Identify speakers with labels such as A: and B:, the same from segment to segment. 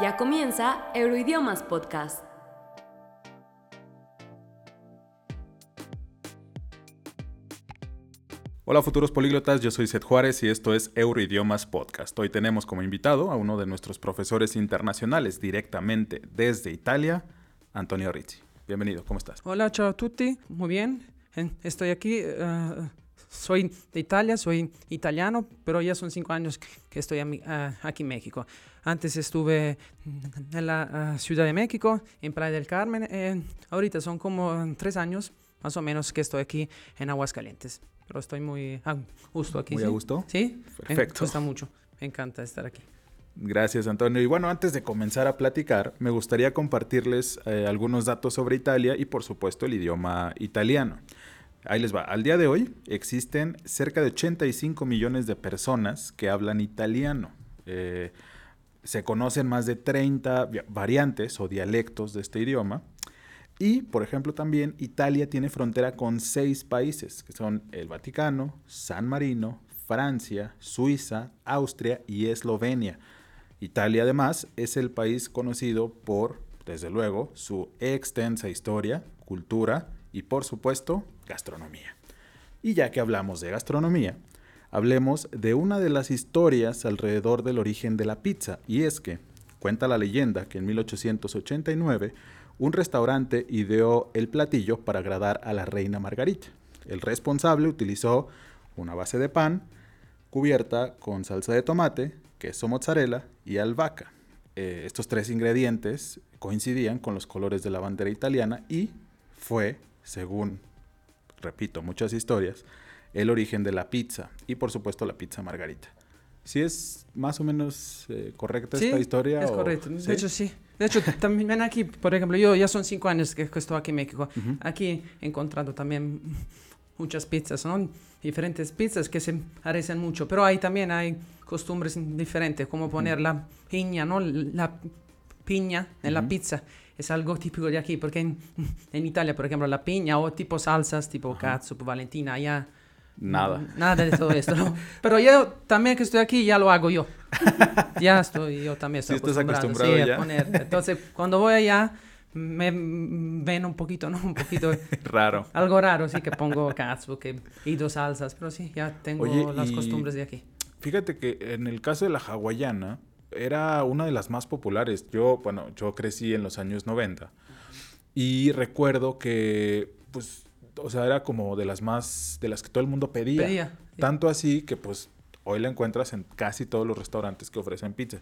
A: Ya comienza Euroidiomas Podcast.
B: Hola futuros políglotas, yo soy Seth Juárez y esto es Euroidiomas Podcast. Hoy tenemos como invitado a uno de nuestros profesores internacionales directamente desde Italia, Antonio Rizzi. Bienvenido, ¿cómo estás?
C: Hola, ciao a tutti, muy bien. Estoy aquí, eh, soy de Italia, soy italiano, pero ya son cinco años que estoy a aquí en México. Antes estuve en la ah, Ciudad de México, en Playa del Carmen. eh, ahorita son como tres años, más o menos, que estoy aquí en Aguascalientes. Pero estoy muy a gusto aquí.
B: Muy a
C: ¿sí?
B: gusto.
C: Sí, me
B: Perfecto.
C: gusta mucho. Me encanta estar aquí.
B: Gracias, Antonio. Y bueno, antes de comenzar a platicar, me gustaría compartirles eh, algunos datos sobre Italia y, por supuesto, el idioma italiano. Ahí les va. Al día de hoy existen cerca de 85 millones de personas que hablan italiano. Eh, se conocen más de 30 vi- variantes o dialectos de este idioma. Y, por ejemplo, también Italia tiene frontera con seis países, que son el Vaticano, San Marino, Francia, Suiza, Austria y Eslovenia. Italia, además, es el país conocido por, desde luego, su extensa historia, cultura y, por supuesto, gastronomía. Y ya que hablamos de gastronomía, hablemos de una de las historias alrededor del origen de la pizza. Y es que cuenta la leyenda que en 1889 un restaurante ideó el platillo para agradar a la reina Margarita. El responsable utilizó una base de pan cubierta con salsa de tomate, queso mozzarella y albahaca. Eh, estos tres ingredientes coincidían con los colores de la bandera italiana y fue, según, repito, muchas historias, el origen de la pizza y por supuesto la pizza margarita. ¿Sí es más o menos eh, correcta
C: Sí,
B: esta historia?
C: Es
B: o-
C: correcto. De
B: ¿sí?
C: hecho, sí. De hecho, también aquí, por ejemplo, yo ya son cinco años que estoy aquí en México.
B: Ujú.
C: Aquí he encontrado también muchas pizzas, ¿no? Diferentes pizzas que se parecen mucho, pero ahí también hay costumbres diferentes, como poner la piña, ¿no? La piña en la pizza. Es algo típico de aquí, porque en, en Italia, por ejemplo, la piña o tipo salsas, tipo catsup, valentina, ya...
B: Nada.
C: Nada de todo esto, ¿no? Pero yo también que estoy aquí ya lo hago yo. ya estoy, yo también
B: Sí,
C: estoy
B: estás
C: acostumbrado,
B: acostumbrado
C: sí, a
B: ya.
C: poner. Entonces, cuando voy allá, me ven un poquito, ¿no? Un poquito,
B: Raro.
C: algo raro, sí, que pongo catsup que, y dos salsas, pero sí, ya tengo
B: Oye,
C: las
B: y-
C: costumbres de aquí.
B: Fíjate que en el caso de la hawaiana era una de las más populares. Yo, bueno, yo crecí en los años 90 y recuerdo que, pues, o sea, era como de las más, de las que todo el mundo pedía.
C: Pedía, sí.
B: Tanto así que, pues, hoy la encuentras en casi todos los restaurantes que ofrecen pizza.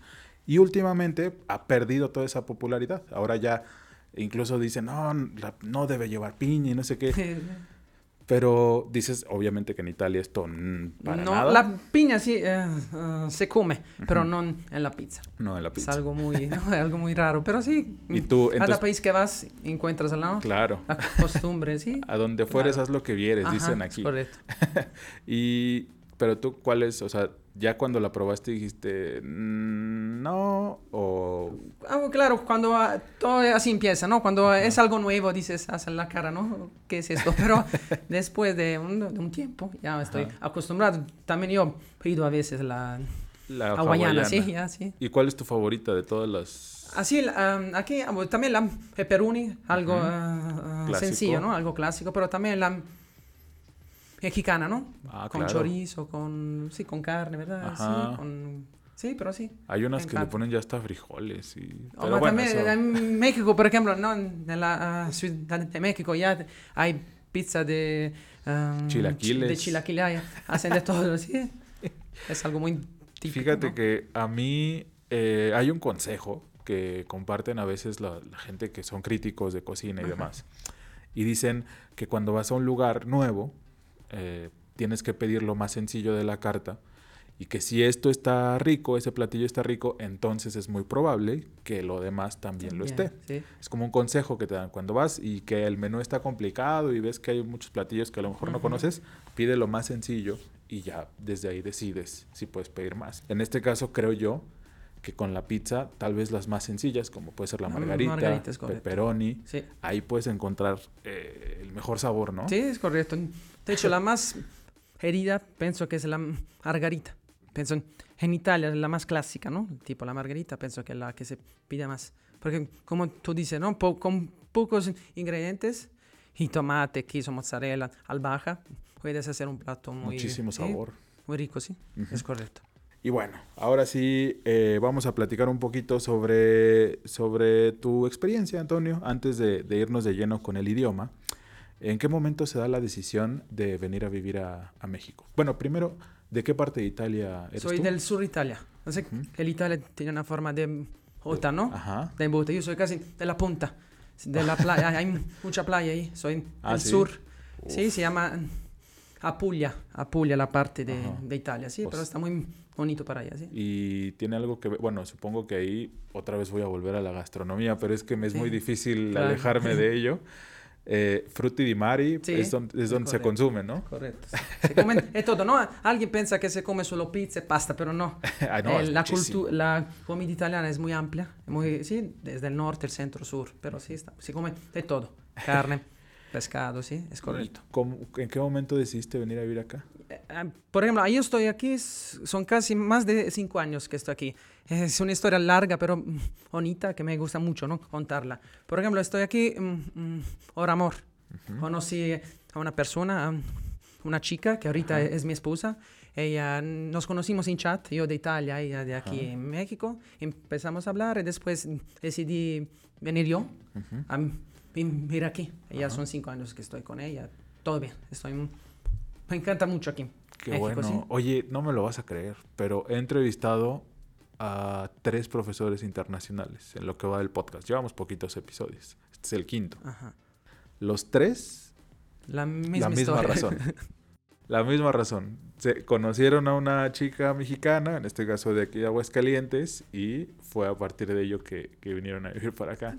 B: Y últimamente ha perdido toda esa popularidad. Ahora ya incluso dicen, no, la- no debe llevar piña y no sé qué. Pero dices, obviamente, que en Italia esto mm, para
C: no,
B: nada.
C: la piña sí eh, eh, se come, pero no en la pizza.
B: No, en la
C: Es
B: pizza.
C: algo muy, algo muy raro, pero sí.
B: Y tú,
C: Cada
B: entonces-
C: país que vas encuentras ¿no?
B: Claro.
C: la costumbre, sí.
B: A donde fueres,
C: Claro.
B: haz lo que vieres,
C: Ajá,
B: dicen
C: es
B: aquí.
C: correcto.
B: y, pero tú, ¿cuál es? O sea, ya cuando la probaste dijiste, "Mm, no, o...
C: Ah, claro, cuando ah, todo así empieza, ¿no? Cuando es algo nuevo dices, haces la cara, ¿no? ¿Qué es esto? Pero después de un, de un tiempo ya estoy
B: Ajá.
C: acostumbrado. También yo pido a veces la
B: La
C: hawaiana, sí, ya, sí.
B: ¿Y cuál es tu favorita de todas las...?
C: Así, ah, aquí ah, también la pepperoni, algo ah, ah,
B: Clásico.
C: sencillo, ¿no? Algo clásico, pero también la mexicana, ¿no?
B: Ah,
C: con
B: claro.
C: chorizo, con, sí, con carne, ¿verdad?
B: Ajá.
C: Sí, con, sí, pero sí.
B: Hay unas que le ponen ya hasta frijoles y... Pero bueno,
C: también
B: eso-
C: en México, por ejemplo, ¿no? En la ah, Ciudad de México ya hay pizza de... ah,
B: Chilaquiles.
C: De chilaquiles, hacen de todo, sí. Es algo muy típico,
B: Fíjate
C: ¿no?
B: que a mí eh, hay un consejo que comparten a veces la, la gente que son críticos de cocina y
C: Ajá.
B: demás. Y dicen que cuando vas a un lugar nuevo, eh, tienes que pedir lo más sencillo de la carta. Y que si esto está rico, ese platillo está rico, entonces es muy probable que lo demás también lo esté.
C: Sí.
B: Es como un consejo que te dan cuando vas y que el menú está complicado y ves que hay muchos platillos que a lo mejor no conoces, pide lo más sencillo y ya desde ahí decides si puedes pedir más. En este caso creo yo que con la pizza, tal vez las más sencillas, como puede ser la
C: La
B: margarita,
C: margarita
B: pepperoni,
C: Sí.
B: ahí puedes encontrar eh, el mejor sabor, ¿no?
C: sí, es correcto. De hecho, la más herida pienso que es la margarita. pienso en, en Italia, la más clásica, ¿no? Tipo la margarita, pienso que es la que se pide más. Porque como tú dices, ¿no? Po- con pocos ingredientes y tomate, queso, mozzarella, albahaca, puedes hacer un plato muy...
B: Muchísimo sabor.
C: muy rico, sí, es correcto.
B: Y bueno, ahora sí eh, vamos a platicar un poquito sobre, sobre tu experiencia, Antonio, antes de, de irnos de lleno con el idioma. ¿En qué momento se da la decisión de venir a vivir a, a México? Bueno, primero, ¿de qué parte de Italia eres
C: Soy
B: tú?
C: del sur de Italia. No sé que el Italia tiene una forma de J, ¿no?
B: Ajá.
C: De bote. Yo soy casi de la punta, de la playa. Hay mucha playa ahí. Soy
B: Ah,
C: del
B: ¿sí?
C: sur. Sí, se llama Apulia. Apulia, la parte de, de Italia, sí,
B: Pues-
C: pero está muy bonito para allá, sí.
B: Y tiene algo que ver, bueno, supongo que ahí otra vez voy a volver a la gastronomía, pero es que me es
C: Sí,
B: muy difícil
C: claro.
B: alejarme de ello. Eh, frutti di mari
C: Sí,
B: es donde, es
C: es
B: donde se consume, ¿no?
C: Correcto. sí. Se come es todo, ¿no? Alguien piensa que se come solo pizza y pasta, pero no.
B: Ah, no,
C: Eh, la, comida italiana es muy amplia, muy, sí, desde el norte, el centro, sur, pero sí, está, se come de todo. Carne, pescado, sí, es correcto.
B: ¿Y cómo- ¿En qué momento decidiste venir a vivir acá?
C: Eh, ah, Por ejemplo, yo estoy aquí, son casi más de cinco años que estoy aquí. Es una historia larga, pero mm, bonita, que me gusta mucho, ¿no? Contarla. Por ejemplo, estoy aquí mm, mm, por amor. Conocí a una persona, una chica, que ahorita es mi esposa. Ella, nos conocimos en chat, yo de Italia, ella de aquí en México. Empezamos a hablar y después decidí venir yo a vivir aquí. Ya son cinco años que estoy con ella. Todo bien, estoy... Me encanta mucho aquí.
B: Qué
C: México,
B: bueno.
C: ¿sí?
B: Oye, no me lo vas a creer, pero he entrevistado a tres profesores internacionales en lo que va del podcast. Llevamos poquitos episodios. Este es el quinto.
C: Ajá.
B: Los tres,
C: La misma,
B: la misma
C: historia.
B: razón. La misma razón. Se conocieron a una chica mexicana, en este caso de aquí de Aguascalientes, y fue a partir de ello que, que vinieron a vivir para acá.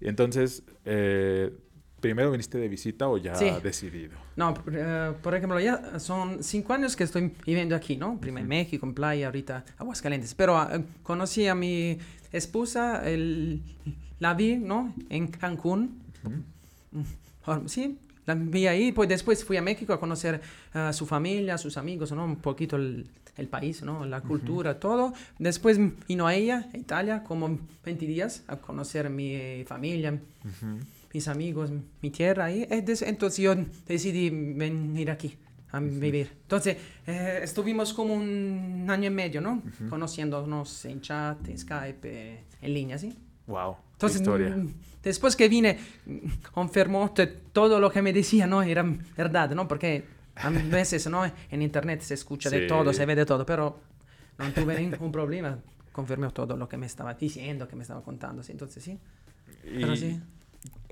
B: Y entonces, eh, ¿primero viniste de visita o ya
C: Sí.
B: decidido?
C: No, por, eh, por ejemplo, ya son cinco años que estoy viviendo aquí, ¿no? Primero en México, en playa, ahorita Aguascalientes. Pero ah, conocí a mi esposa, el, la vi, ¿no? En Cancún. Ah, Sí, la vi ahí, pues después fui a México a conocer a su familia, a sus amigos, ¿no? Un poquito el, el país, ¿no? La cultura, todo. Después vino a ella, a Italia, como 20 días a conocer mi familia, mis amigos, mi tierra ahí. Entonces yo decidí venir aquí a vivir. Entonces eh, estuvimos como un año y medio, ¿no? Conociéndonos en chat, en Skype, eh, en línea, ¿sí?
B: Wow.
C: Entonces,
B: historia.
C: mm, después que vine, confirmó todo lo que me decía, ¿no? Era verdad, ¿no? Porque a veces, ¿no? En internet se escucha de todo, se ve de todo, pero no tuve ningún problema. Confirmó todo lo que me estaba diciendo, que me estaba contando, ¿sí? Entonces, sí. Pero sí.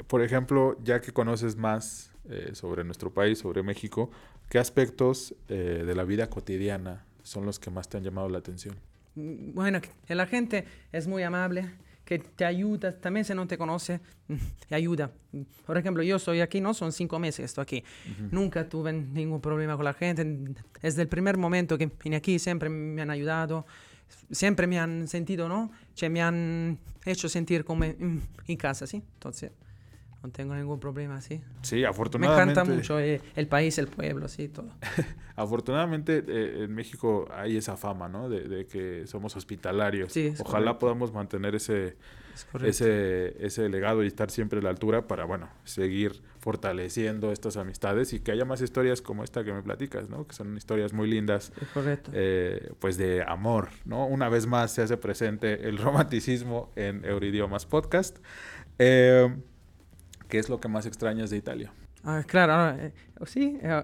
B: Por ejemplo, ya que conoces más eh, sobre nuestro país, sobre México, ¿qué aspectos eh, de la vida cotidiana son los que más te han llamado la atención?
C: Mm, Bueno, que la gente es muy amable, que te ayuda, también si no te conoce, te ayuda. Por ejemplo, yo estoy aquí, ¿no? Son cinco meses que estoy aquí. Nunca tuve ningún problema con la gente. Desde el primer momento que vine aquí siempre me han ayudado, siempre me han sentido, ¿no? Che, me han hecho sentir como en, en casa, ¿sí? Entonces, no tengo ningún problema, ¿sí?
B: Sí,
C: Me
B: afortunadamente.
C: encanta mucho eh, el país, el pueblo, sí, todo.
B: Afortunadamente eh, en México hay esa fama, ¿no? De, de que somos hospitalarios.
C: Sí,
B: Ojalá
C: correcto.
B: podamos mantener ese,
C: Es
B: ese, ese legado y estar siempre a la altura para, bueno, seguir fortaleciendo estas amistades y que haya más historias como esta que me platicas, ¿no? Que son historias muy lindas,
C: Es correcto.
B: eh, pues de amor, ¿no? Una vez más se hace presente el romanticismo en Euridiomas Podcast. Eh, ¿Qué es lo que más extrañas de Italia?
C: Ah, claro, eh, sí. eh,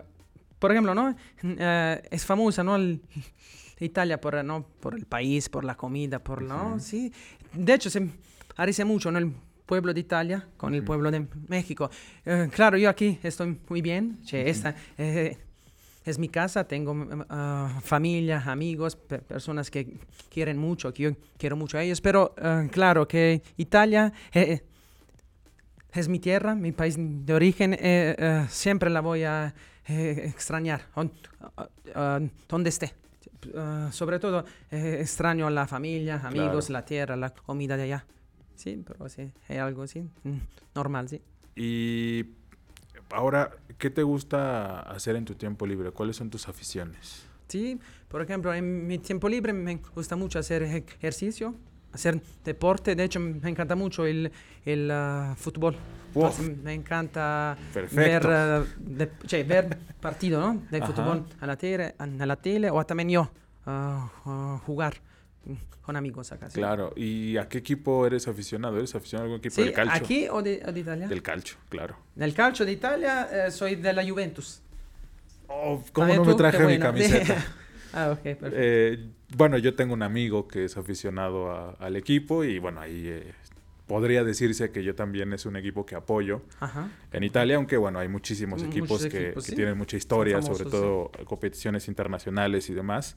C: por ejemplo, ¿no? Eh, es famosa, ¿no? El- Italia por, ¿no? por el país, por la comida, por, ¿no? Sí. De hecho, se parece mucho, ¿no? El pueblo de Italia con el pueblo de México. Claro, yo aquí estoy muy bien. che, Esta es mi casa, tengo ah, familia, amigos, pe- personas que quieren mucho, que yo quiero mucho a ellos, pero eh, claro que Italia... eh, es mi tierra, mi país de origen, eh, eh, siempre la voy a eh, extrañar, on- donde esté. Sobre todo, extraño a la familia, amigos,
B: Claro.
C: la tierra, la comida de allá. Sí, pero sí, es algo así, mm, normal, sí.
B: Y ahora, ¿qué te gusta hacer en tu tiempo libre? ¿Cuáles son tus aficiones?
C: Sí, por ejemplo, en mi tiempo libre me gusta mucho hacer ejercicio, hacer deporte. De hecho, me encanta mucho el, el ah, fútbol.
B: Wow.
C: Me encanta
B: Perfecto.
C: ver, ah, de- cioè, ver partido ¿no? del
B: Ajá.
C: fútbol a la, tele, a la tele o también yo ah, jugar con amigos acá. sí.
B: Claro. ¿Y a qué equipo eres aficionado? ¿Eres aficionado a algún equipo
C: Sí,
B: del calcio?
C: ¿Aquí o de, o de Italia?
B: Del calcio, claro.
C: Nel calcio d'Italia eh, soy de la Juventus.
B: Oh, ¿Cómo no
C: ¿tú?
B: me
C: Qué
B: traje mi
C: bueno.
B: camiseta?
C: ah, ok, perfecto.
B: Eh, bueno, yo tengo un amigo que es aficionado a- al equipo y bueno, ahí eh, podría decirse que yo también es un equipo que apoyo
C: Ajá.
B: en Italia, aunque bueno, hay muchísimos
C: Muchos
B: equipos que,
C: equipos,
B: que
C: sí.
B: tienen mucha historia,
C: Son
B: sobre
C: famosos,
B: todo competiciones internacionales y demás.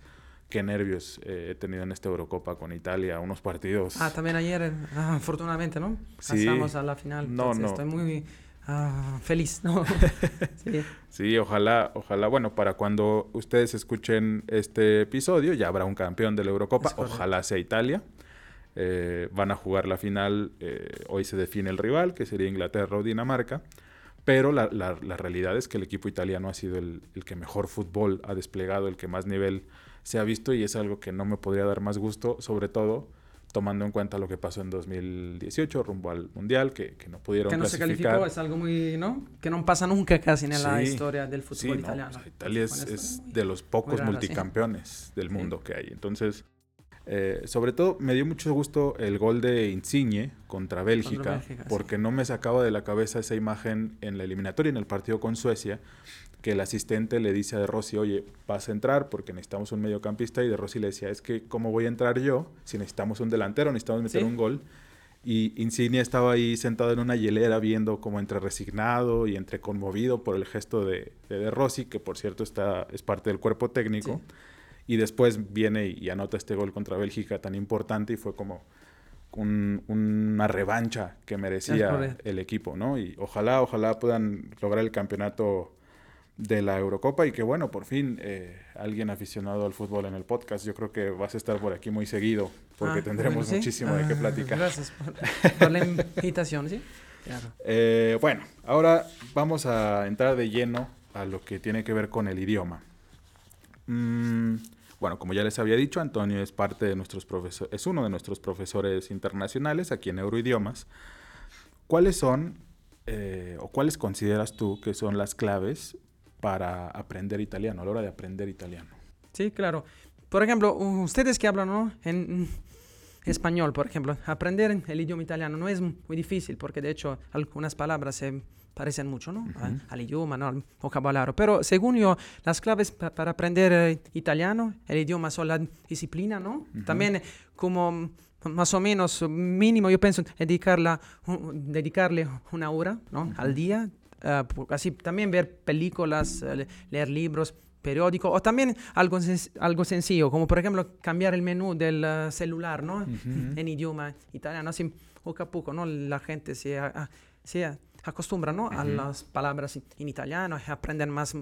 B: Qué nervios eh, he tenido en esta Eurocopa con Italia, unos partidos.
C: Ah, también ayer, ah, afortunadamente, ¿no?
B: Sí.
C: Pasamos a la final.
B: No,
C: entonces
B: no.
C: Estoy muy ah, feliz, ¿no? sí.
B: Sí, ojalá, ojalá, bueno, para cuando ustedes escuchen este episodio ya habrá un campeón de la Eurocopa, ojalá sea Italia. Eh, van a jugar la final, eh, hoy se define el rival, que sería Inglaterra o Dinamarca, pero la, la- la realidad es que el equipo italiano ha sido el, el que mejor fútbol ha desplegado, el que más nivel se ha visto y es algo que no me podría dar más gusto, sobre todo tomando en cuenta lo que pasó en 2018 rumbo al Mundial, que, que no pudieron
C: Que no se
B: clasificar.
C: calificó es algo muy, ¿no? Que no pasa nunca casi en la
B: Sí.
C: historia del fútbol
B: Sí, no,
C: italiano.
B: o sea, Italia es, es
C: muy-
B: de los pocos
C: rara, sí.
B: multicampeones del
C: Sí.
B: mundo que hay. Entonces, eh, sobre todo me dio mucho gusto el gol de Insigne contra Bélgica,
C: Bélgica, sí.
B: porque no me sacaba de la cabeza esa imagen en la eliminatoria, en el partido con Suecia, que el asistente le dice a De Rossi, oye, vas a entrar porque necesitamos un mediocampista, y De Rossi le decía, es que ¿cómo voy a entrar yo si necesitamos un delantero, necesitamos meter
C: Sí.
B: un gol? Y Insigne estaba ahí sentado en una hielera viendo como entre resignado y entre conmovido por el gesto de de, de Rossi, que por cierto está, es parte del cuerpo técnico.
C: Sí.
B: Y después viene y, y anota este gol contra Bélgica tan importante y fue como un- una revancha que merecía el equipo, ¿no? Y ojalá, ojalá puedan lograr el campeonato de la Eurocopa y que bueno, por fin eh, alguien aficionado al fútbol en el podcast, yo creo que vas a estar por aquí muy seguido porque
C: Ah,
B: tendremos
C: bueno, sí.
B: muchísimo de qué
C: Ah,
B: platicar.
C: Gracias por, por la invitación, ¿sí? Claro.
B: Eh, bueno, ahora vamos a entrar de lleno a lo que tiene que ver con el idioma. Mm, bueno, como ya les había dicho, Antonio es parte de nuestros profesores, es uno de nuestros profesores internacionales aquí en Euroidiomas. ¿Cuáles son eh, o cuáles consideras tú que son las claves para aprender italiano, a la hora de aprender italiano?
C: Sí, claro. Por ejemplo, ustedes que hablan ¿no? en mm, español, por ejemplo, aprender el idioma italiano no es muy difícil porque de hecho algunas palabras se parecen mucho ¿no? A-
B: Ujú.
C: al idioma, ¿no? al vocabulario. Pero según yo, las claves pa- para aprender eh, italiano, el idioma son la disciplina, ¿no? También eh, como más o menos mínimo, yo pienso dedicarla, dedicarle una hora ¿no? al día. Ah, por- así también ver películas, eh, le- leer libros, periódicos, o también algo, sen- algo sencillo, como por ejemplo cambiar el menú del eh, celular, ¿no?
B: Ujú.
C: En idioma italiano, así poco a poco, ¿no? La gente se, a- a- se acostumbra, ¿no? A
B: Ujú.
C: las palabras en italiano aprenden más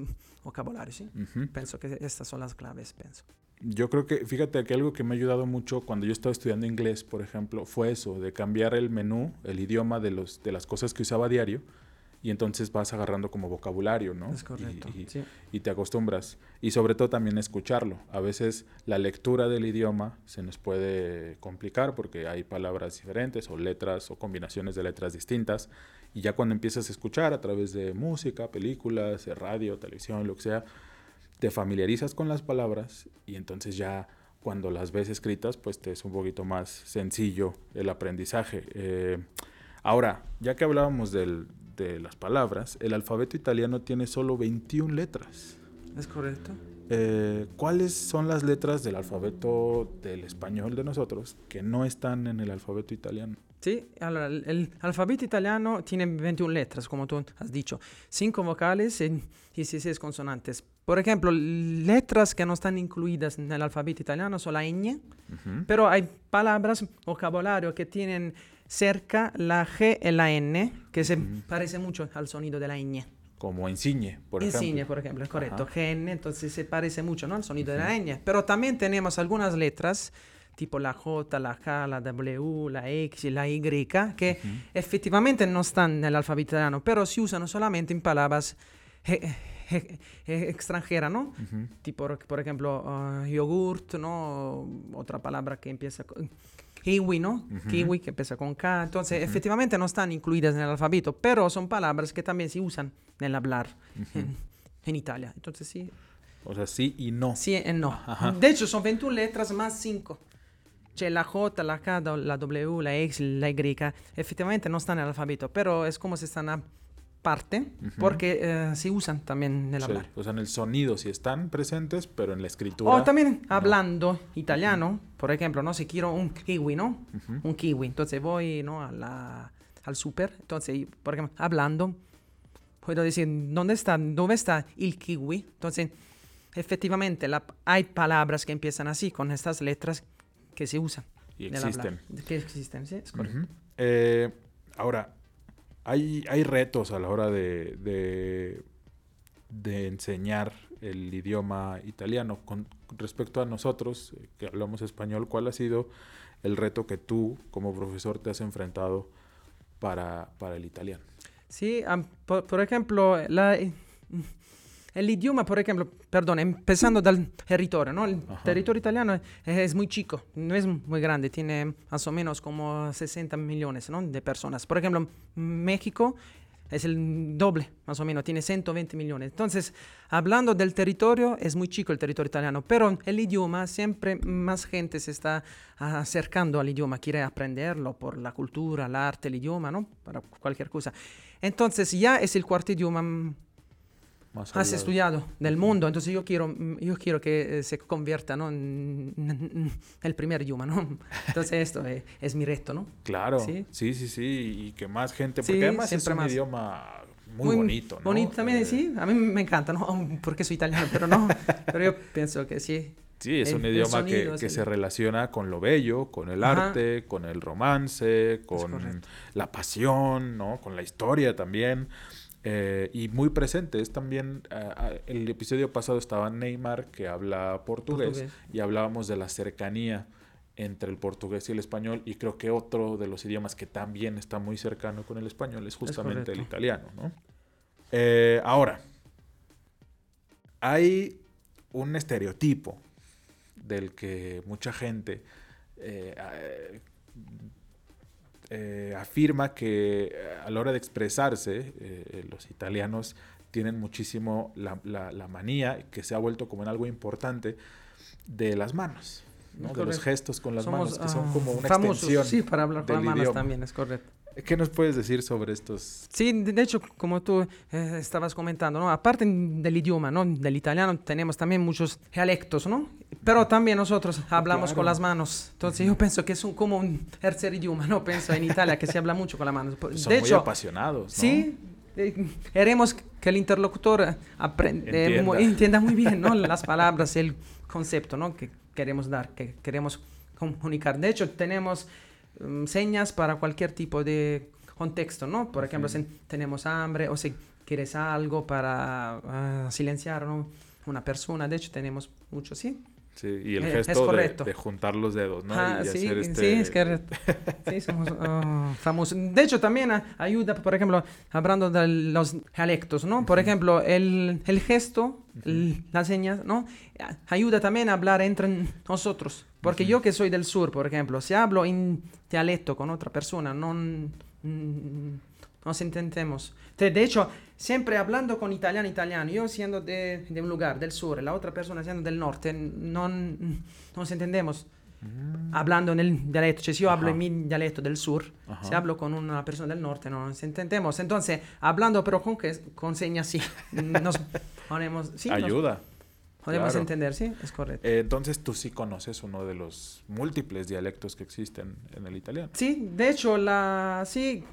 C: vocabulario, ¿sí?
B: Ujú.
C: Pienso que estas son las claves, pienso.
B: Yo creo que, fíjate que algo que me ha ayudado mucho cuando yo estaba estudiando inglés, por ejemplo, fue eso, de cambiar el menú, el idioma de, los, de las cosas que usaba a diario, y entonces vas agarrando como vocabulario, ¿no?
C: Es correcto.
B: Y, y-
C: sí.
B: y te acostumbras. Y sobre todo también escucharlo. A veces la lectura del idioma se nos puede complicar porque hay palabras diferentes o letras o combinaciones de letras distintas. Y ya cuando empiezas a escuchar a través de música, películas, radio, televisión, lo que sea, te familiarizas con las palabras y entonces ya cuando las ves escritas, pues te es un poquito más sencillo el aprendizaje. Eh, ahora, ya que hablábamos del- de las palabras, el alfabeto italiano tiene solo 21 letras.
C: Es correcto.
B: Eh, ¿Cuáles son las letras del alfabeto del español de nosotros que no están en el alfabeto italiano?
C: Sí, allora, el, alfabeto italiano tiene 21 letras, como tú has dicho, 5 vocales y 16 consonantes. Por ejemplo, letras que no están incluidas en el alfabeto italiano son la ñ,
B: Ujú.
C: pero hay palabras, vocabulario que tienen cerca la G y la N, que se parece mucho al sonido de la ñ.
B: Como insigne, por
C: Insigne,
B: ejemplo.
C: por ejemplo, es correcto. GN, entonces se parece mucho, ¿no? Al sonido de la ñ. Pero también tenemos algunas letras, tipo la J, la K, la W, la X la Y, que
B: Ujú.
C: efectivamente no están en el alfabeto italiano, pero se usano solamente en palabras extranjera, ¿no? Tipo, por ejemplo, uh, yogurt, ¿no? Otra palabra que empieza con kiwi, ¿no? Kiwi que empieza con K. Entonces, efectivamente no están incluidas en el alfabeto, pero son palabras que también se usan en el hablar en, en Italia. Entonces, sí,
B: O sea, sí y no.
C: sí y no.
B: Ajá.
C: De hecho, son 21 letras más 5. C'è la J, la K, la W, la X, la Y. Efectivamente no están en el alfabeto, pero es como si están aparte, porque eh, se usan también en el
B: Sí,
C: hablar.
B: O sea, en el sonido sí están presentes, pero en la escritura.
C: O también hablando italiano, por ejemplo, ¿no? Si quiero un kiwi, ¿no? Un kiwi. Entonces voy, ¿no? A la- al súper. Entonces, por ejemplo, hablando, puedo decir, ¿dónde está, dónde está el kiwi? Entonces, efectivamente, la- hay palabras que empiezan así, con estas letras que se usan.
B: Y existen.
C: Que existen, sí, es correcto.
B: Eh, ahora, hay, hay retos a la hora de, de, enseñar el idioma italiano. Con respecto a nosotros, eh, que hablamos español, ¿cuál ha sido el reto que tú, como profesor, te has enfrentado para, para el italiano?
C: Sí, por, por ejemplo, la- el idioma, por ejemplo, perdón, empezando del territorio, ¿no? El
B: Ajá.
C: territorio italiano es, es muy chico, no es muy grande, tiene más o menos como 60 millones, ¿no? De personas. Por ejemplo, México es el doble, más o menos, tiene 120 millones. Entonces, hablando del territorio, es muy chico el territorio italiano, pero el idioma, siempre más gente se está acercando al idioma, quiere aprenderlo por la cultura, el arte, el idioma, ¿no? Para cualquier cosa. Entonces, ya es el cuarto idioma
B: Más
C: estudiado del mundo, entonces yo quiero, yo quiero que eh, se convierta ¿no? en, el primer idioma, ¿no? Entonces esto es, es mi reto, ¿no?
B: Claro,
C: Sí.
B: sí, sí, sí, y que más gente,
C: Sí,
B: porque además es un
C: más.
B: idioma muy, bonito, ¿no?
C: Bonito también,
B: Eh,
C: sí, a mí me encanta, ¿no? Porque soy italiano, pero no, pero yo pienso que sí.
B: Sí, es
C: El-
B: un idioma que,
C: sonido es
B: que
C: el-
B: se relaciona con lo bello, con el
C: Ajá.
B: arte, con el romance, con la pasión, ¿no? Con la historia también. Eh, y muy presente es también, ah, ah, el episodio pasado estaba Neymar que habla portugués,
C: Portugués.
B: y hablábamos de la cercanía entre el portugués y el español y creo que otro de los idiomas que también está muy cercano con el español es justamente el italiano, ¿no? Eh, ahora, hay un estereotipo del que mucha gente eh, eh, eh, afirma que eh, a la hora de expresarse, eh, los italianos tienen muchísimo la, la- la manía, que se ha vuelto como en algo importante, de las manos, ¿no? de los gestos con las
C: Somos
B: manos, que son
C: ah,
B: como una
C: famosos,
B: extensión.
C: sí, para hablar con las manos
B: idioma.
C: también, es correcto.
B: ¿Qué nos puedes decir sobre estos?
C: Sí, de hecho, como tú eh, estabas comentando, ¿no? Aparte del idioma, ¿no? Del italiano tenemos también muchos dialectos, ¿no? Pero también nosotros hablamos
B: claro.
C: con las manos. Entonces yo pienso que es un, como un tercer idioma, ¿no? Pienso en Italia que se habla mucho con las manos.
B: Son
C: de
B: muy
C: hecho,
B: apasionados, ¿no?
C: sí, eh, queremos que el interlocutor eh, aprende, eh,
B: Entienda.
C: mu- entienda muy bien, ¿no? Las palabras, el concepto, ¿no? Que queremos dar, que queremos comunicar. De hecho, tenemos mm, señas para cualquier tipo de contexto, ¿no? Por ejemplo, si tenemos hambre o si quieres algo para ah, silenciar ¿no? una persona. De hecho, tenemos mucho, sí.
B: Sí, y el
C: Eh, es
B: gesto de, juntar los dedos, ¿no?
C: Ah,
B: y
C: sí,
B: hacer
C: sí,
B: este...
C: es correcto. Sí, somos ah, famosos. De hecho, también ayuda, por ejemplo, hablando de los dialectos, ¿no? Por ejemplo, el, el gesto, l- las señas, ¿no? Ayuda también a hablar entre nosotros. Porque yo que soy del sur, por ejemplo, si hablo en dialecto con otra persona, no mm, nos entendemos. De, hecho, siempre hablando con italiano, italiano, yo siendo de, de un lugar, del sur, la otra persona siendo del norte, no nos entendemos hablando en el dialecto. Cioè, si yo hablo en mi dialecto del sur,
B: Ajá.
C: si hablo con una persona del norte, no nos entendemos. Entonces, hablando pero con, que, con señas, sí, nos ponemos, sí, nos
B: Ayuda.
C: Podemos
B: claro.
C: entender, sí, es correcto.
B: Eh, entonces tú sí conoces uno de los múltiples dialectos que existen en el italiano.
C: Sí, de hecho, la, sí,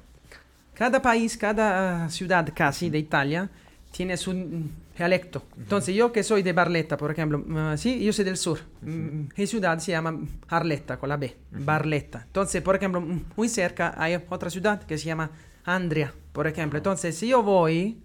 C: cada país, cada ah, ciudad casi de Italia tiene su mm, dialecto. Entonces, yo que soy de Barletta, por ejemplo, mm, sí, yo soy del sur. Mm, Mi ciudad se llama Arletta, con la B, Barletta. Entonces, por ejemplo, mm, muy cerca hay otra ciudad que se llama Andria, por ejemplo. Entonces, si yo voy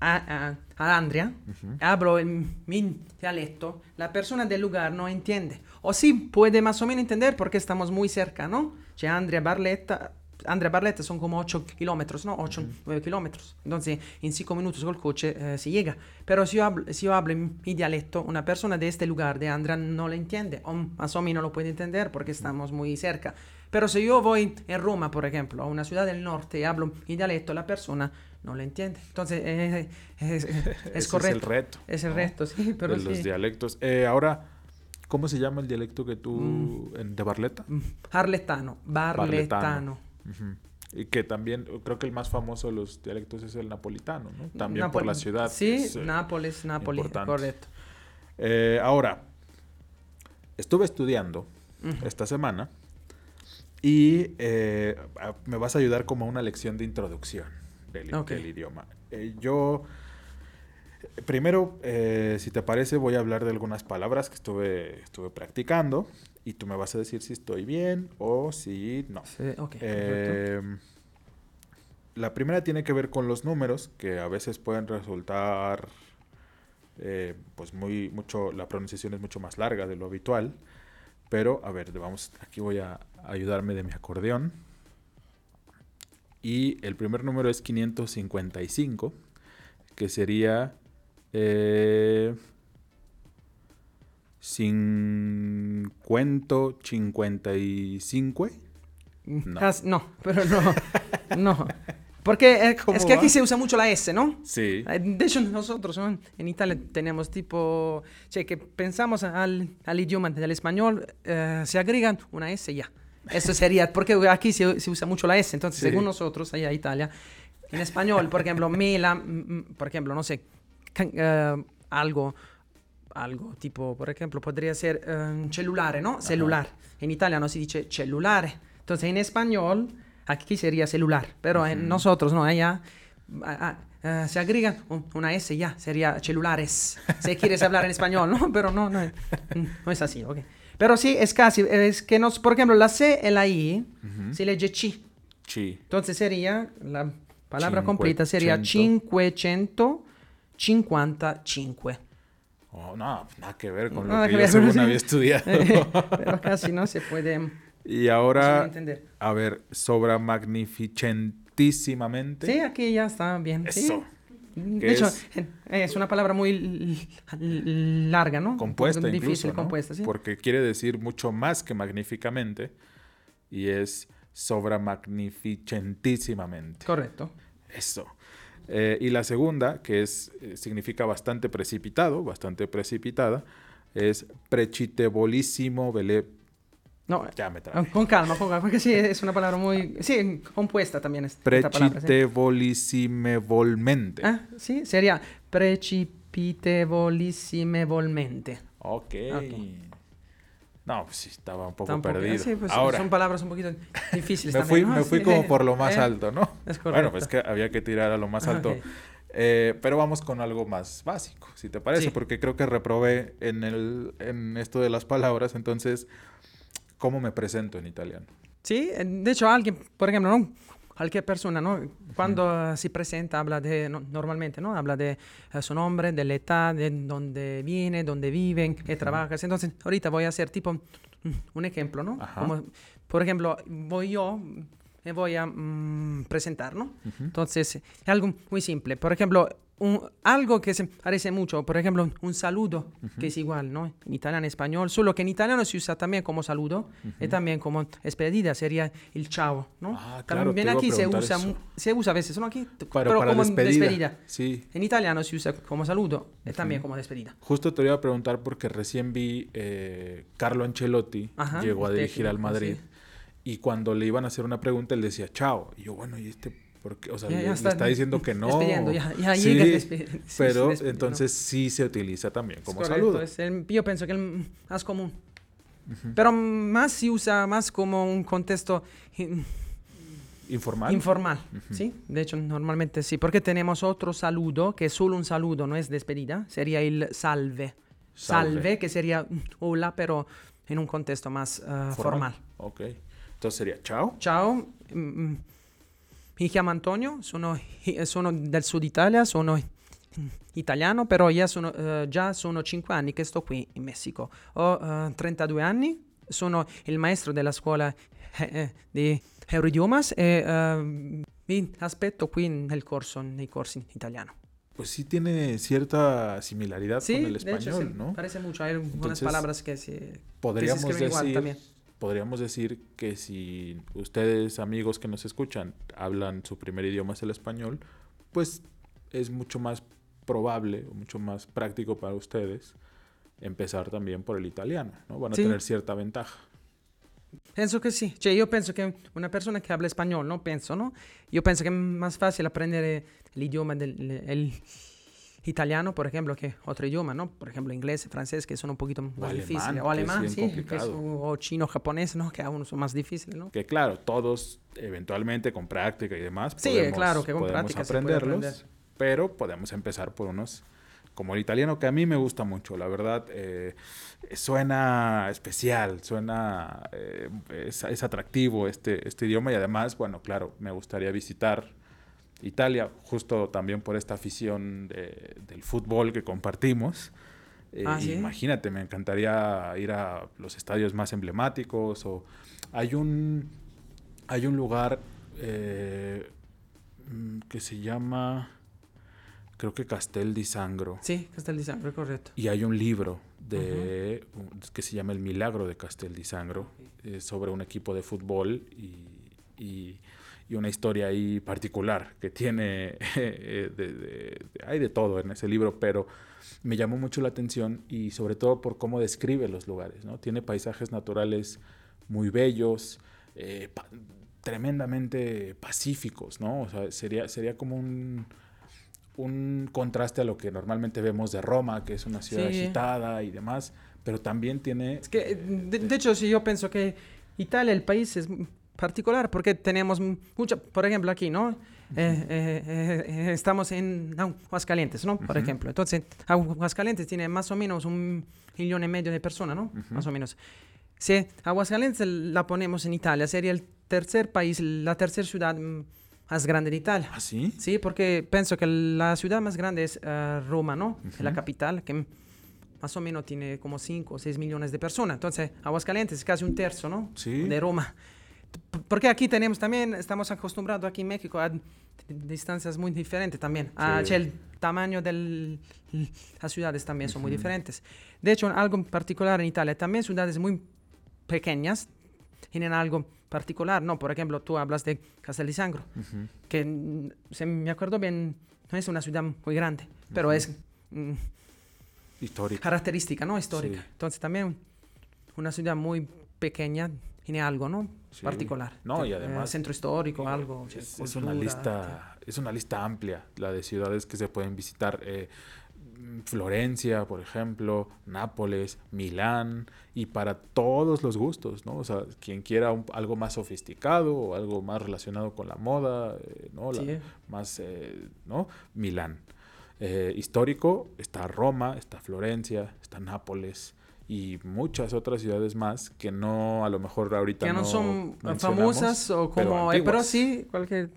C: a, a, a Andria, hablo en mi dialecto, la persona del lugar no entiende. O sí puede más o menos entender porque estamos muy cerca, ¿no? C'è Andria, Barletta, Andrea Barletta son como 8 kilómetros, ¿no? 8, 9 kilómetros. Entonces, en 5 minutos con el coche eh, se llega. Pero si yo, hablo, si yo hablo en mi dialecto, una persona de este lugar, de Andrea, no lo entiende. O más o menos lo puede entender porque estamos muy cerca. Pero si yo voy en Roma, por ejemplo, a una ciudad del norte y hablo mi dialecto, la persona no lo entiende. Entonces, eh, es, es, es correcto.
B: Es el reto.
C: Es el reto, sí. Pero
B: de
C: sí.
B: los dialectos. Eh, ahora, ¿cómo se llama el dialecto que tú...
C: Mm.
B: de Barletta?
C: Arletano, barletano.
B: Y que también, creo que el más famoso de los dialectos es el napolitano, ¿no? También por la ciudad.
C: Sí,
B: es, eh,
C: Nápoles, Nápoles,
B: importante.
C: correcto.
B: Eh, ahora, estuve estudiando esta semana y eh, me vas a ayudar como a una lección de introducción del, idioma. Eh, yo, primero, si te parece, voy a hablar de algunas palabras que estuve, estuve practicando y tú me vas a decir si estoy bien o si no.
C: Sí.
B: Eh, la primera tiene que ver con los números, que a veces pueden resultar, eh, pues muy mucho, la pronunciación es mucho más larga de lo habitual. Pero, a ver, vamos, aquí voy a ayudarme de mi acordeón. Y el primer número es 555, que sería eh, 50, 55. No.
C: Casi- no, pero no, no. Porque eh,
B: ¿Cómo
C: es que aquí
B: va?
C: se usa mucho la S, ¿no?
B: Sí.
C: De hecho, nosotros ¿no? en Italia tenemos tipo, che, que pensamos al, al idioma del español, eh, se agregan una S ya. Eso sería, porque aquí se, se usa mucho la S, entonces
B: Sí.
C: según nosotros, allá en Italia, en español, por ejemplo, mela, por ejemplo, no sé, can- eh, algo, algo tipo, por ejemplo, podría ser eh, cellulare, ¿no? Celular. En italiano si dice cellulare. Entonces en español, aquí sería celular, pero en nosotros, ¿no? Allá ah, ah, eh, se agrega un- una S ya, sería celulares. Si quieres hablar en español, ¿no? Pero no, no, es- no es así, ok. Pero sí, es casi, es que nos, por ejemplo, la C y la I se legge chi.
B: Chi.
C: Entonces sería, la palabra
B: Cinquecento.
C: completa sería 555.
B: Oh, no, nada que ver con lo que,
C: que
B: yo según
C: sí.
B: había estudiado.
C: Pero casi no se puede
B: y ahora,
C: entender.
B: a ver, sobra magnificentísimamente.
C: Sí, aquí ya está bien. sí.
B: Eso.
C: De
B: ¿Qué
C: hecho,
B: es?
C: eh, es una palabra muy larga, ¿no?
B: Compuesta
C: Difícil,
B: incluso, ¿no?
C: compuesta, sí.
B: Porque quiere decir mucho más que magníficamente y es sobra magnificentísimamente.
C: Correcto.
B: Eso. Eh, y la segunda, que es, eh, significa bastante precipitado, bastante precipitada, es prechitebolísimo vele...
C: No,
B: Ya me trabé.
C: con calma, con calma, porque sí, es una palabra muy... Sí, compuesta también es- palabra. sí. Ah, sí, sería precipitevolissimevolmente.
B: Ok.
C: Ok.
B: No, pues sí, estaba un poco
C: Tampoco-
B: perdido.
C: sí, pues,
B: Ahora,
C: son palabras un poquito difíciles
B: me fui, me fui como por lo más
C: Eh,
B: alto, ¿no?
C: es
B: Bueno,
C: correcto.
B: pues que había que tirar a lo más alto. Eh, pero vamos con algo más básico, si te parece,
C: Sí.
B: porque creo que reprobé en, el, en esto de las palabras. Entonces, ¿cómo me presento en italiano?
C: Sí, de hecho alguien, por ejemplo, ¿no? Cualquier persona, ¿no? Cuando eh, se presenta habla de, no- normalmente, ¿no? Habla de eh, su nombre, de la edad, de dónde viene, dónde viven, qué trabajas. Entonces, ahorita voy a hacer tipo mm, un ejemplo, ¿no? Como, por ejemplo, voy yo me voy a mm, presentar, ¿no? Entonces, es algo muy simple. Por ejemplo, un- algo que se parece mucho, por ejemplo, un saludo, que es igual, ¿no? En italiano y español, solo que en italiano se usa también como saludo y también como despedida, sería el chao, ¿no?
B: Ah, claro,
C: también aquí se usa,
B: eso.
C: se usa a veces, ¿no? Aquí,
B: Para,
C: pero
B: para
C: como
B: despedida.
C: despedida.
B: Sí.
C: En italiano se usa como saludo y también como despedida.
B: Justo te iba a preguntar porque recién vi eh, Carlo Ancelotti
C: Ajá,
B: llegó a dirigir al
C: técnico,
B: Madrid
C: sí.
B: y cuando le iban a hacer una pregunta él decía chao y yo bueno y este por qué? o sea
C: Ya- ya
B: le
C: está
B: está diciendo que no
C: despidiendo, ya- ya
B: Sí,
C: llega sí,
B: pero entonces sí se utiliza también como
C: Correcto,
B: saludo
C: es el- yo pienso que es el más común. Pero más se usa más como un contexto in-
B: informal
C: informal, ¿sí? De hecho, normalmente sí, porque tenemos otro saludo, que es solo un saludo, no es despedida, sería el salve. Salve,
B: Salve.
C: que sería mm, hola, pero en un contexto más eh, formal.
B: ok entonces sería chao
C: Ciao, mm, mm, mi chiamo Antonio, sono, sono del sud Italia, sono italiano, però io sono, eh, già sono 5 anni che sto qui in Messico. Ho eh, 32 anni sono il maestro della scuola eh, di Euroidiomas e uh, mi aspetto qui nel corso, nei corsi in italiano.
B: Pues sí tiene cierta similaridad
C: Sí,
B: con el
C: de hecho,
B: español,
C: sí,
B: ¿no?
C: parece mucho. Hay algunas palabras que se, que se
B: Podríamos
C: escriben igual
B: decir,
C: también.
B: Podríamos decir que si ustedes, amigos que nos escuchan, hablan su primer idioma es el español, pues es mucho más probable o mucho más práctico para ustedes empezar también por el italiano, ¿no? Van a
C: Sí.
B: tener cierta ventaja.
C: Penso che sì, cioè io penso che una persona che parla spagnolo, no? Penso, no? Io penso che è più facile apprendere l'idioma del el italiano, por ejemplo, che otro idioma, ¿no? Por ejemplo, inglés, francés, que son un poquito más difíciles. O
B: que
C: alemán, sí, que son- o chino, japonés, ¿no? Que aún son más difíciles, ¿no?
B: Que claro, todos eventualmente con práctica y demás
C: Sí, claro, que con
B: podemos
C: práctica se puede
B: aprenderlos,
C: aprender.
B: pero podemos empezar por unos como el italiano que a mí me gusta mucho, la verdad eh, suena especial, suena eh, es, es atractivo este, este idioma y además, bueno, claro, me gustaría visitar Italia justo también por esta afición de- del fútbol que compartimos. Eh,
C: Ah, ¿sí?
B: Imagínate, me encantaría ir a los estadios más emblemáticos o hay un hay un lugar eh, mm, que se llama creo que Castel di Sangro
C: Sì, Castel di Sangro, corretto.
B: y hay un libro de que se llama El milagro de Castel di Sangro eh, sobre un equipo de fútbol y, y- y una historia ahí particular que tiene eh, de, de- de- hay de todo en ese libro pero me llamó mucho la atención y sobre todo por cómo describe los lugares no tiene paisajes naturales muy bellos eh, pa- tremendamente pacíficos no o sea sería sería como un un contraste a lo que normalmente vemos de Roma, que es una ciudad
C: Sí.
B: agitada y demás, pero también tiene...
C: Es que, de, de hecho, sí, yo pienso que Italia, el país, es particular porque tenemos mucha, por ejemplo, aquí, ¿no? Eh, eh, eh, eh, estamos en Aguascalientes, ¿no? Por
B: Ujú.
C: ejemplo. Entonces, Aguascalientes tiene más o menos un millón y medio de personas, ¿no?
B: Ujú.
C: Más o menos. Si Aguascalientes la ponemos en Italia, sería el tercer país, la tercera ciudad mm, más grande de Italia.
B: ¿Ah, sí?
C: Sí, porque pienso que la ciudad más grande es eh, Roma, ¿no? Es La capital, que más o menos tiene como 5 o 6 millones de personas. Entonces, Aguascalientes es casi un tercio, ¿no?
B: Sí.
C: De Roma. Porque aquí tenemos también, estamos acostumbrados aquí en México a distancias muy diferentes también. Ah,
B: Sí.
C: el tamaño de las ciudades también son muy diferentes. De hecho, algo en particular en Italia, también ciudades muy pequeñas tienen algo particular, ¿no? Por ejemplo, tú hablas de Castel di Sangro
B: Ujú.
C: que mm, se me acuerdo bien, no es una ciudad muy grande, pero
B: Ujú.
C: es mm,
B: Histórico.
C: característica, ¿no? Histórica.
B: Sí.
C: Entonces también una ciudad muy pequeña tiene algo, ¿no?
B: Sí.
C: Particular.
B: No, y
C: Eh,
B: además-
C: centro histórico, algo.
B: Es, es una lista, es una lista amplia, la de ciudades que se pueden visitar. eh, Florencia, por ejemplo, Nápoles, Milán, y para todos los gustos, ¿no? O sea, quien quiera un- algo más sofisticado o algo más relacionado con la moda, eh, ¿no? La-
C: Sí.
B: más, eh, ¿no? Milán. Eh, histórico, está Roma, está Florencia, está Nápoles y muchas otras ciudades más que no, a lo mejor ahorita
C: que no,
B: no
C: son famosas o
B: pero
C: como eh, pero sí cualquier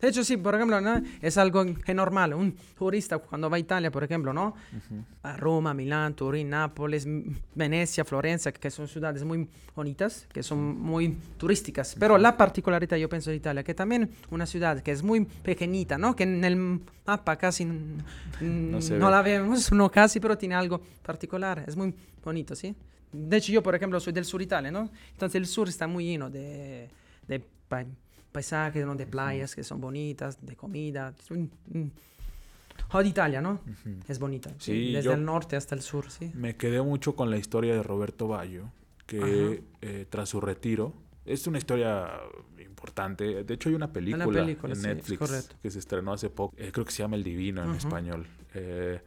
C: de hecho sí por ejemplo ¿no? es algo normal un turista cuando va a Italia por ejemplo no
B: Ujú.
C: a Roma Milán Turín Nápoles Venecia Florencia que son ciudades muy bonitas que son muy turísticas pero la particularidad yo pienso de Italia que también una ciudad que es muy pequeñita no que en el mapa casi
B: No
C: no
B: ve.
C: la vemos no casi pero tiene algo particular es muy bonito sí de hecho yo por ejemplo soy del sur Italia no entonces el sur está muy lleno de, de pa- paisajes ¿no? de playas que son bonitas de comida Toda Italia, ¿no?
B: Ujú.
C: Es bonita. Sí,
B: Sí,
C: desde el norte hasta el sur, sí.
B: Me quedé mucho con la historia de Roberto Ballo, que eh, tras su retiro, es una historia importante. De hecho, hay una película,
C: película,
B: en
C: sí,
B: Netflix
C: correcto.
B: que se estrenó hace poco. eh, creo que se llama El Divino en
C: Ujú.
B: español. Eh,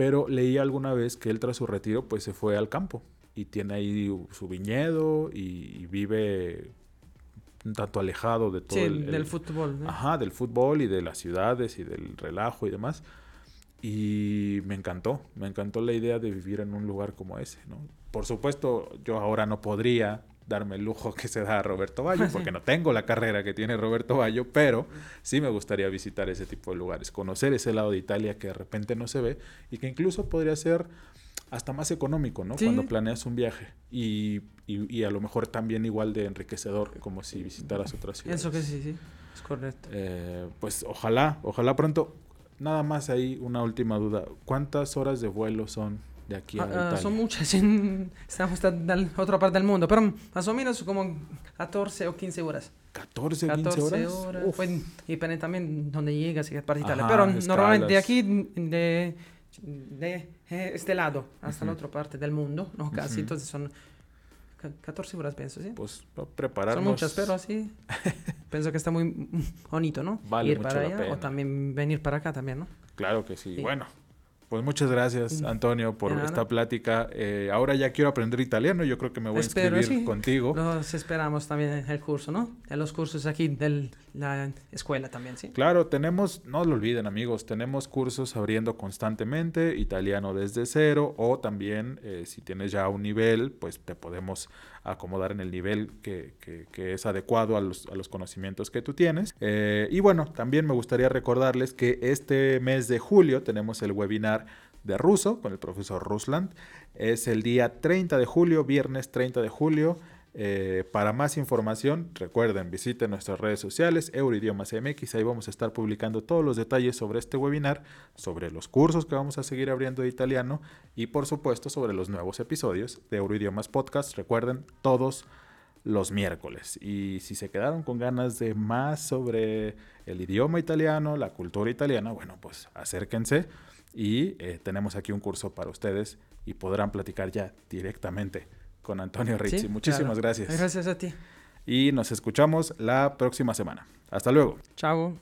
B: pero leí alguna vez que él tras su retiro, pues se fue al campo y tiene ahí su viñedo y, vive un tanto alejado de todo
C: Sí,
B: el,
C: del
B: el-
C: fútbol. ¿no?
B: Ajá, del fútbol y de las ciudades y del relajo y demás. Y me encantó, me encantó la idea de vivir en un lugar como ese, ¿no? Por supuesto, yo ahora no podría darme el lujo que se da a Roberto Bayo, porque no tengo la carrera que tiene Roberto Bayo, pero sí me gustaría visitar ese tipo de lugares, conocer ese lado de Italia que de repente no se ve y que incluso podría ser hasta más económico, ¿no?
C: Sí.
B: Cuando planeas un viaje. Y, y- y a lo mejor también igual de enriquecedor, como si visitaras otras ciudades.
C: Eso que sí, sí, es correcto.
B: Eh, pues ojalá, ojalá pronto. Nada más ahí una última duda. ¿Cuántas horas de vuelo son de aquí a
C: Ah, ah,
B: Italia?
C: son muchas, en- estamos en la otra parte del mundo, pero más o menos como 14 o 15 horas.
B: 14 o 15
C: 14
B: horas.
C: horas. Pues, depende también donde llegas y qué parte de Italia. Pero
B: escalas.
C: normalmente de aquí, de, de eh, este lado hasta la
B: Ujú.
C: otra parte del mundo, no casi,
B: Ujú.
C: entonces son ca- 14 horas, pienso, ¿sí?
B: pues para prepararnos.
C: Son muchas, pero sí. pienso que está muy bonito, ¿no?
B: Vale
C: Ir
B: mucho
C: para
B: la
C: allá
B: pena.
C: o también venir para acá también, ¿no?
B: Claro que sí.
C: Sí.
B: Bueno, pues muchas gracias. Antonio, por esta plática. Eh, ahora ya quiero aprender italiano. Yo creo que me voy a inscribir
C: sí.
B: contigo.
C: Los esperamos también en el curso, ¿no? En los cursos aquí de la escuela también, ¿sí?
B: Claro, tenemos, no lo olviden amigos, tenemos cursos abriendo constantemente, italiano desde cero o también eh, si tienes ya un nivel, pues te podemos acomodar en el nivel que, es adecuado a los, a los conocimientos que tú tienes. Eh, y bueno, también me gustaría recordarles que este mes de julio tenemos el webinar de ruso con el profesor Rusland. Es el día 30 de julio, viernes 30 de julio. Eh, para más información, recuerden, visiten nuestras redes sociales, Euroidiomas MX, ahí vamos a estar publicando todos los detalles sobre este webinar, sobre los cursos que vamos a seguir abriendo de italiano y por supuesto sobre los nuevos episodios de Euroidiomas Podcast, recuerden, todos los miércoles. Y si se quedaron con ganas de más sobre el idioma italiano, la cultura italiana, bueno, pues acérquense y eh, tenemos aquí un curso para ustedes y podrán platicar ya directamente con Antonio Rizzi.
C: Sí,
B: Muchísimas
C: claro.
B: gracias.
C: Gracias a ti.
B: Y nos escuchamos la próxima semana. Hasta luego.
C: Chao.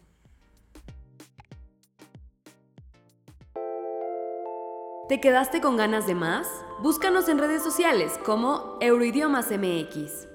A: ¿Te quedaste con ganas de más? Búscanos en redes sociales como Euroidiomas MX.